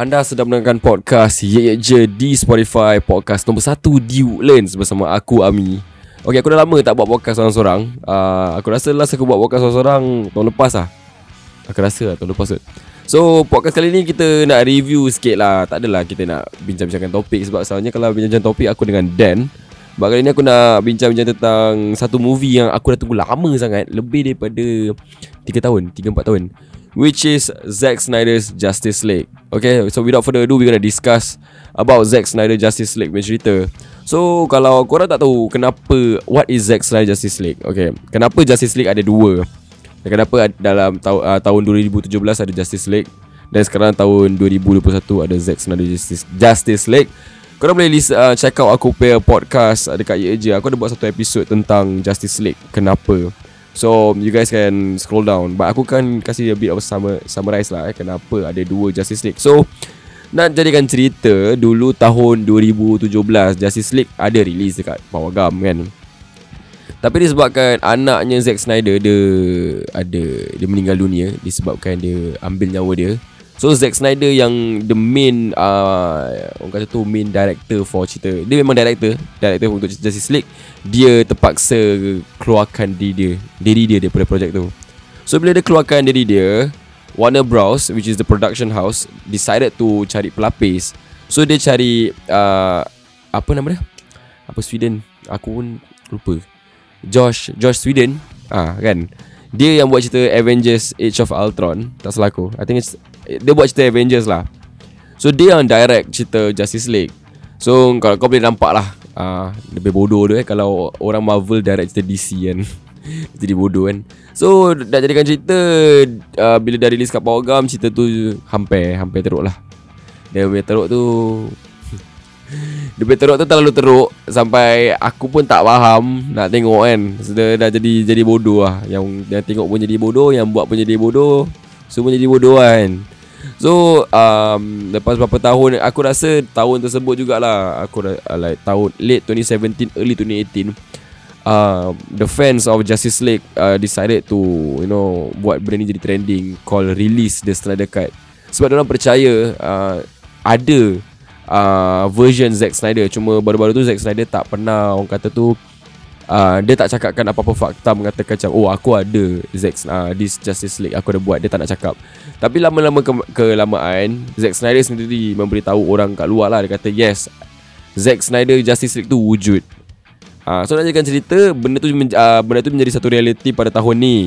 Anda sedang mendengarkan podcast Ye Ye Je di Spotify Podcast nombor 1 di Woodlands bersama aku Ami. Okay, aku dah lama tak buat podcast seorang-seorang. Uh, Aku rasa last aku buat podcast seorang-seorang tahun lepas lah. Aku rasa lah tahun lepas tu So, podcast kali ni kita nak review sikit lah. Tak adalah kita nak bincang-bincangkan topik Sebab sebenarnya kalau bincang-bincang topik aku dengan Dan. Sebab kali ni aku nak bincang-bincang tentang Satu movie yang aku dah tunggu lama sangat. Lebih daripada 3 tahun, 3-4 tahun which is Zack Snyder's Justice League. Okay, so without further ado, we're gonna discuss about Zack Snyder Justice League punya cerita. So, kalau korang tak tahu kenapa, what is Zack Snyder Justice League? Okay, kenapa Justice League ada dua? Kenapa dalam ta- uh, tahun 2017 ada Justice League dan sekarang tahun 2021 ada Zack Snyder Justice, Justice League? Korang boleh list, uh, check out aku punya podcast dekat Ye Je. Aku ada buat satu episod tentang Justice League. Kenapa? So you guys can scroll down. But aku kan kasih a bit of summarize lah eh, Kenapa ada dua Justice League. So nak jadikan cerita Dulu tahun 2017 Justice League ada release dekat Power Gum kan? Tapi disebabkan anaknya Zack Snyder Dia ada Dia meninggal dunia Disebabkan dia ambil nyawa dia So Zack Snyder yang the main uh, Orang kata tu main director for cerita. Dia memang director Director untuk Justice League. Dia terpaksa keluarkan diri dia Diri dia daripada projek tu. So bila dia keluarkan diri dia Warner Bros Which is the production house Decided to cari pelapis. So dia cari uh, Apa nama dia? Apa Sweden? Aku pun lupa. Josh Josh Sweden. Ah kan Dia yang buat cerita Avengers Age of Ultron. Tak salah aku. I think it's dia buat cerita Avengers lah. So dia yang direct cerita Justice League. So kalau kau boleh nampak lah uh, Lebih bodoh tu eh Kalau orang Marvel direct cerita DC kan. Jadi bodoh kan. So dah jadikan cerita uh, Bila dah release kat Power Gum Cerita tu hampir Hampir teruk lah. Dia punya teruk tu Punya teruk tu terlalu teruk Sampai aku pun tak faham Nak tengok kan. Sudah dah jadi jadi bodoh lah. Yang, yang tengok pun jadi bodoh Yang buat pun jadi bodoh. Semua jadi bodoh kan. So um, Lepas beberapa tahun Aku rasa tahun tersebut jugalah. Aku uh, like tahun Late 2017 Early 2018 uh, The fans of Justice League uh, Decided to You know Buat benda ni jadi trending Call release the Snyder Cut Sebab orang percaya uh, Ada uh, Version Zack Snyder. Cuma baru-baru tu Zack Snyder tak pernah Orang kata tu uh, dia tak cakapkan apa-apa fakta mengatakan macam oh aku ada Zack uh, this Justice League aku ada buat. Dia tak nak cakap. Tapi lama-lama ke kelamaan Zack Snyder sendiri memberitahu orang kat luar lah. Dia kata yes Zack Snyder Justice League tu wujud. Uh, so nak jadikan cerita benda tu uh, benda tu menjadi satu realiti pada tahun ni.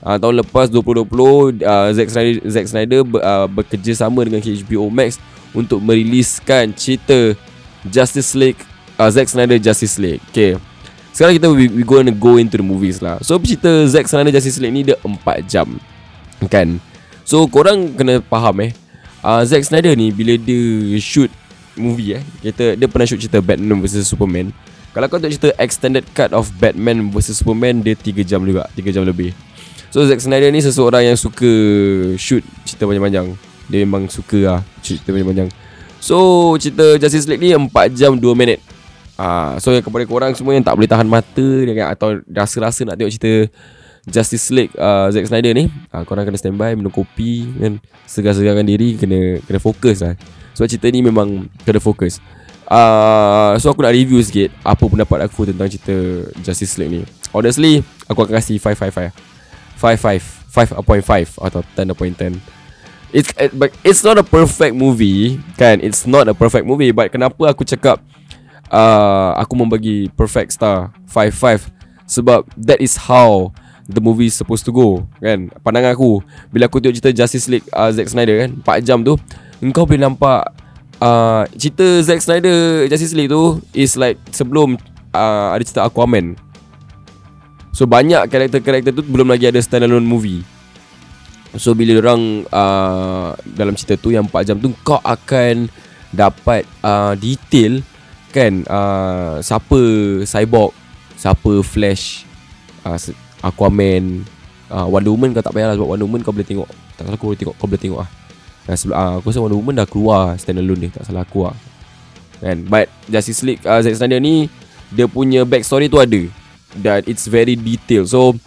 Uh, tahun lepas 2020 uh, Zack Snyder Zack Snyder uh, bekerja sama dengan HBO Max untuk meriliskan cerita Justice League uh, Zack Snyder Justice League. Okay. Sekarang kita we, we going to go into the movies lah. So cerita Zack Snyder Justice League ni dia 4 jam Kan? So korang kena faham eh. Uh, Zack Snyder ni bila dia shoot movie eh Kita, Dia pernah shoot cerita Batman vs Superman. Kalau kau tengok cerita extended cut of Batman vs Superman Dia 3 jam juga 3 jam lebih. So Zack Snyder ni seseorang yang suka shoot cerita panjang-panjang Dia memang suka lah cerita panjang-panjang So cerita Justice League ni 4 jam 2 minit Ah, so yang kepada korang semua yang tak boleh tahan mata dengan atau rasa-rasa nak tengok cerita Justice League uh, Zack Snyder ni, ah, korang kena standby minum kopi kan, segar-segarkan diri, kena kena fokus lah. Sebab cerita ni memang kena fokus. Uh, so aku nak review sikit apa pendapat aku tentang cerita Justice League ni. Honestly, aku akan kasih 555. 55 5.5 atau 10.10. It's but it's not a perfect movie, kan? It's not a perfect movie, but kenapa aku cakap uh, aku membagi perfect star 5-5 sebab that is how the movie supposed to go kan? Pandangan aku bila aku tengok cerita Justice League uh, Zack Snyder kan? 4 jam tu engkau boleh nampak uh, cerita Zack Snyder Justice League tu is like sebelum uh, ada cerita Aquaman. So banyak karakter-karakter tu belum lagi ada standalone movie so bila orang uh, dalam cerita tu yang 4 jam tu kau akan dapat uh, detail kan uh, siapa cyborg siapa flash uh, aquaman uh, wonder woman kau tak payahlah sebab wonder woman kau boleh tengok. Tak salah aku boleh tengok kau boleh tengok ah uh, sebab uh, aku rasa wonder woman dah keluar stand alone dia tak salah aku ah kan? But justice league uh, Zack Snyder ni dia punya backstory tu ada. Dan it's very detailed. So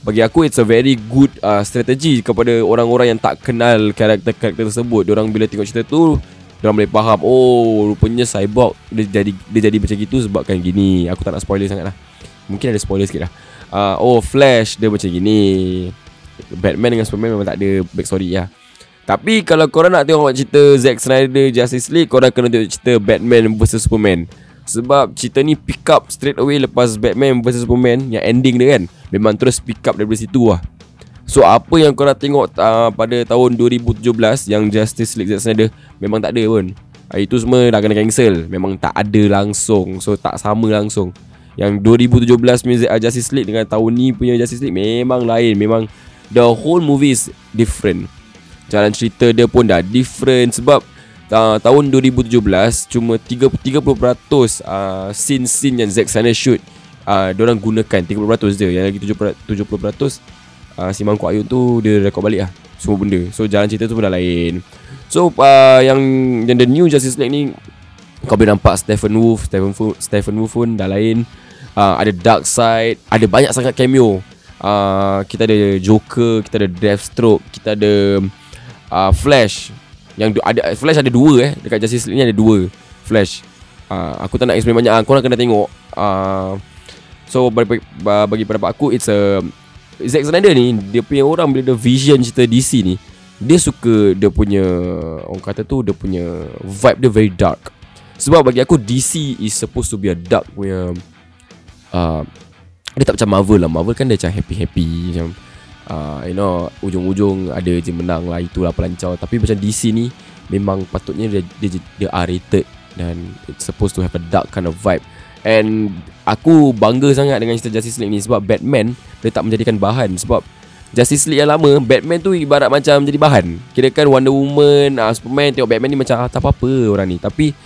bagi aku it's a very good uh, strategy kepada orang-orang yang tak kenal karakter-karakter tersebut. Orang bila tengok cerita tu, orang boleh faham, oh rupanya Cyborg dia jadi dia jadi macam gitu sebabkan gini. Aku tak nak spoiler sangat lah. Mungkin ada spoiler sikit lah. Uh, oh Flash dia macam gini. Batman dengan Superman memang tak ada backstory lah. Tapi kalau korang nak tengok cerita Zack Snyder Justice League, korang kena tengok cerita Batman vs Superman. Sebab cerita ni pick up straight away lepas Batman vs Superman yang ending dia kan. Memang terus pick up daripada situ lah. So apa yang korang tengok uh, pada tahun 2017 yang Justice League Zack Snyder memang tak ada pun. Uh, itu semua dah kena cancel. Memang tak ada langsung. So tak sama langsung. Yang 2017 punya uh, Justice League dengan tahun ni punya Justice League memang lain. Memang the whole movie is different. Jalan cerita dia pun dah different sebab uh, tahun 2017 cuma 30 30% uh, scene-scene yang Zack Snyder shoot uh, orang gunakan. 30% dia yang lagi 70% 70% uh, si Mangkuk Ayun tu dia rekod balik lah. Semua benda. So jalan cerita tu pun dah lain. So uh, yang yang the new Justice League ni kau boleh nampak Stephen Wolf Stephen Wolf, Stephen Wolf pun dah lain. Uh, ada Dark Side ada banyak sangat cameo. Uh, kita ada Joker kita ada Deathstroke kita ada uh, Flash yang ada Flash ada dua eh dekat Justice League ni ada dua Flash. Uh, aku tak nak explain banyak. Kau nak kena tengok. Uh, so bagi, bagi pendapat aku it's a Zack Snyder ni dia punya orang bila dia vision cerita DC ni dia suka dia punya orang kata tu dia punya vibe dia very dark. Sebab bagi aku DC is supposed to be a dark punya uh, dia tak macam Marvel lah. Marvel kan dia macam happy-happy macam uh, you know ujung-ujung ada je menang lah itulah pelancau. Tapi macam DC ni memang patutnya dia dia, dia R rated dan it's supposed to have a dark kind of vibe. And aku bangga sangat dengan cerita Justice League ni sebab Batman dia tak menjadikan bahan. Sebab Justice League yang lama Batman tu ibarat macam jadi bahan. Kira kan Wonder Woman uh, Superman tengok Batman ni macam ah, tak apa-apa orang ni. Tapi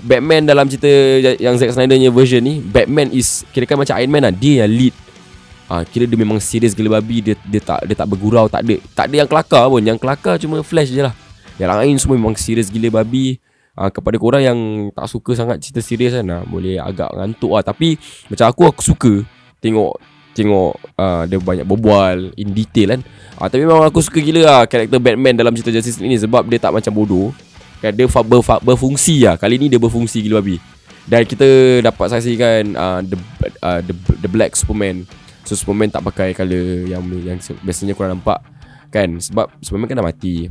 Batman dalam cerita yang Zack Snyder version ni Batman is kira kan macam Iron Man lah. Dia yang lead Ah, kira dia memang serius gila babi dia dia tak dia tak bergurau tak ada tak ada yang kelakar pun. Yang kelakar cuma flash je lah. Yang lain semua memang serius gila babi. Ah, kepada korang yang tak suka sangat cerita serius kan ah, boleh agak ngantuk lah. Tapi macam aku aku suka tengok tengok ah, dia banyak berbual in detail kan. Ah, tapi memang aku suka gila lah karakter Batman dalam cerita Justice League ni sebab dia tak macam bodoh. Kan dia ber, ber, berfungsi lah. Kali ni dia berfungsi gila babi. Dan kita dapat saksikan uh, the, uh, the the Black Superman So Superman tak pakai color yang yang biasanya korang nampak kan sebab Superman kan dah mati.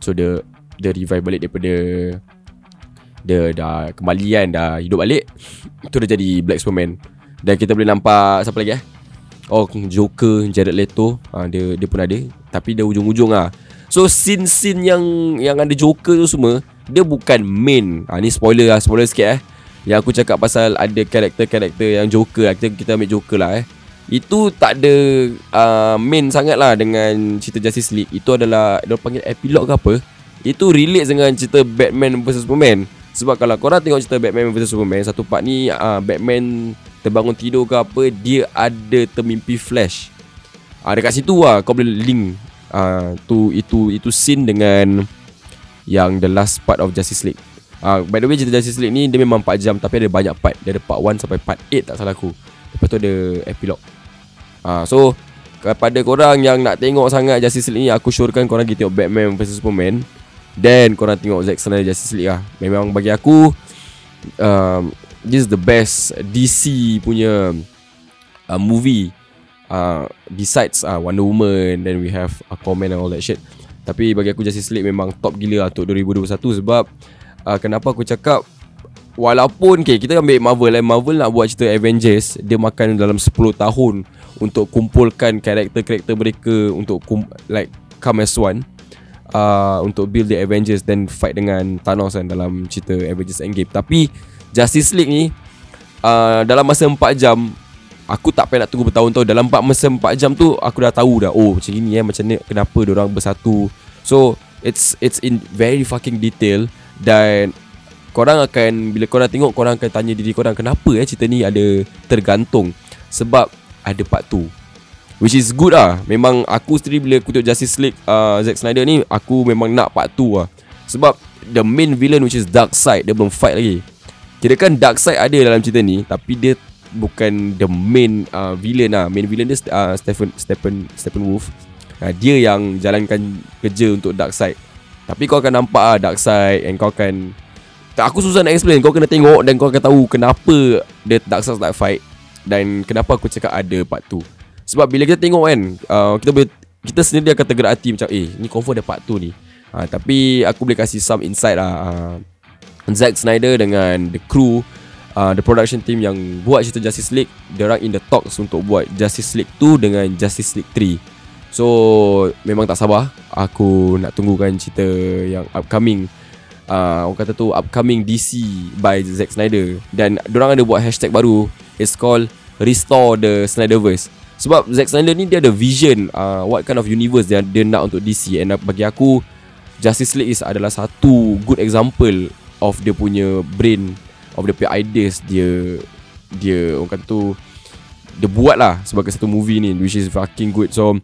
So dia dia revive balik daripada dia dah kembali kan dah hidup balik. Itu dah jadi Black Superman. Dan kita boleh nampak siapa lagi eh? Oh Joker Jared Leto ha, dia dia pun ada tapi dia ujung-ujung ah. So scene-scene yang yang ada Joker tu semua dia bukan main. Ha, ni spoiler lah, spoiler sikit eh. Yang aku cakap pasal ada karakter-karakter yang Joker lah. Kita, kita ambil Joker lah eh. Itu tak ada uh, main sangat lah dengan cerita Justice League. Itu adalah, dia panggil epilog ke apa? Itu relate dengan cerita Batman vs Superman. Sebab kalau korang tengok cerita Batman vs Superman Satu part ni uh, Batman terbangun tidur ke apa Dia ada termimpi flash. Uh, Dekat situ lah kau boleh link uh, tu, itu, itu scene dengan Yang the last part of Justice League. Uh, By the way cerita Justice League ni Dia memang 4 jam Tapi ada banyak part. Dia ada part 1 sampai part 8 tak salah aku. Lepas tu ada epilog Ha, so kepada korang yang nak tengok sangat Justice League ni aku syorkan korang pergi tengok Batman vs Superman. Then korang tengok Zack Snyder Justice League lah. Memang bagi aku um, this is the best DC punya uh, movie. Uh, besides uh, Wonder Woman then we have Aquaman and all that shit. Tapi bagi aku Justice League memang top gila lah untuk 2021 sebab uh, kenapa aku cakap Walaupun okay, kita ambil Marvel eh. Marvel nak buat cerita Avengers Dia makan dalam 10 tahun Untuk kumpulkan karakter-karakter mereka Untuk kum- like come as one uh, Untuk build the Avengers Then fight dengan Thanos kan Dalam cerita Avengers Endgame. Tapi Justice League ni uh, Dalam masa 4 jam Aku tak payah nak tunggu bertahun-tahun. Dalam 4 masa 4 jam tu Aku dah tahu dah Oh macam ni eh Macam ni Kenapa orang bersatu. So It's it's in very fucking detail Dan korang akan bila korang tengok korang akan tanya diri korang kenapa eh cerita ni ada tergantung sebab ada part 2 which is good ah memang aku sendiri bila tengok Justice League uh, Zack Snyder ni aku memang nak part 2 ah sebab the main villain which is Darkseid dia belum fight lagi kira kan Darkseid ada dalam cerita ni tapi dia bukan the main uh, villain lah. Main villain dia uh, Stephen Stephen Stephen Wolf. Uh, dia yang jalankan kerja untuk dark side. Tapi kau akan nampak ah dark side and kau akan Aku susah nak explain. Kau kena tengok Dan kau akan tahu Kenapa Dia dark side tak fight Dan kenapa aku cakap ada part 2 Sebab bila kita tengok kan uh, Kita boleh Kita sendiri akan tergerak hati Macam eh ni confirm ada part 2 ni. Uh, Tapi aku boleh kasih some insight lah uh, Zack Snyder dengan the crew uh, The production team yang buat cerita Justice League. Diorang in the talks untuk buat Justice League 2 dengan Justice League 3 So memang tak sabar. Aku nak tunggukan cerita yang upcoming uh, Orang kata tu upcoming DC by Zack Snyder. Dan orang ada buat hashtag baru It's called Restore the Snyderverse. Sebab Zack Snyder ni dia ada vision uh, What kind of universe dia, dia nak untuk DC And uh, bagi aku Justice League is adalah satu good example Of dia punya brain Of dia punya ideas Dia Dia orang kata tu dia buat lah sebagai satu movie ni which is fucking good. So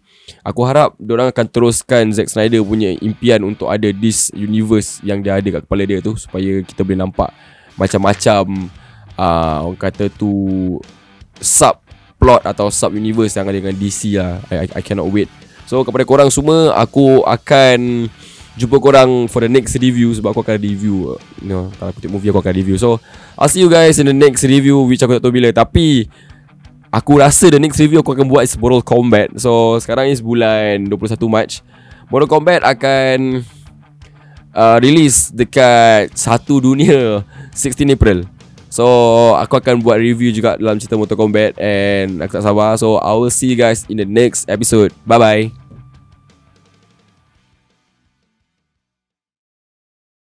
aku harap orang akan teruskan Zack Snyder punya impian untuk ada this universe yang dia ada kat kepala dia tu supaya kita boleh nampak macam-macam uh, orang kata tu sub plot atau sub universe yang ada dengan DC lah. I, I, I cannot wait. So kepada korang semua aku akan jumpa korang for the next review sebab aku akan review you know, kalau aku tengok movie aku akan review. So I'll see you guys in the next review which aku tak tahu bila. Tapi Aku rasa the next review aku akan buat is Mortal Kombat. So sekarang is bulan 21 March. Mortal Kombat akan uh, release dekat satu dunia 16 April. So aku akan buat review juga dalam cerita Mortal Kombat And aku tak sabar. So I will see you guys in the next episode. Bye bye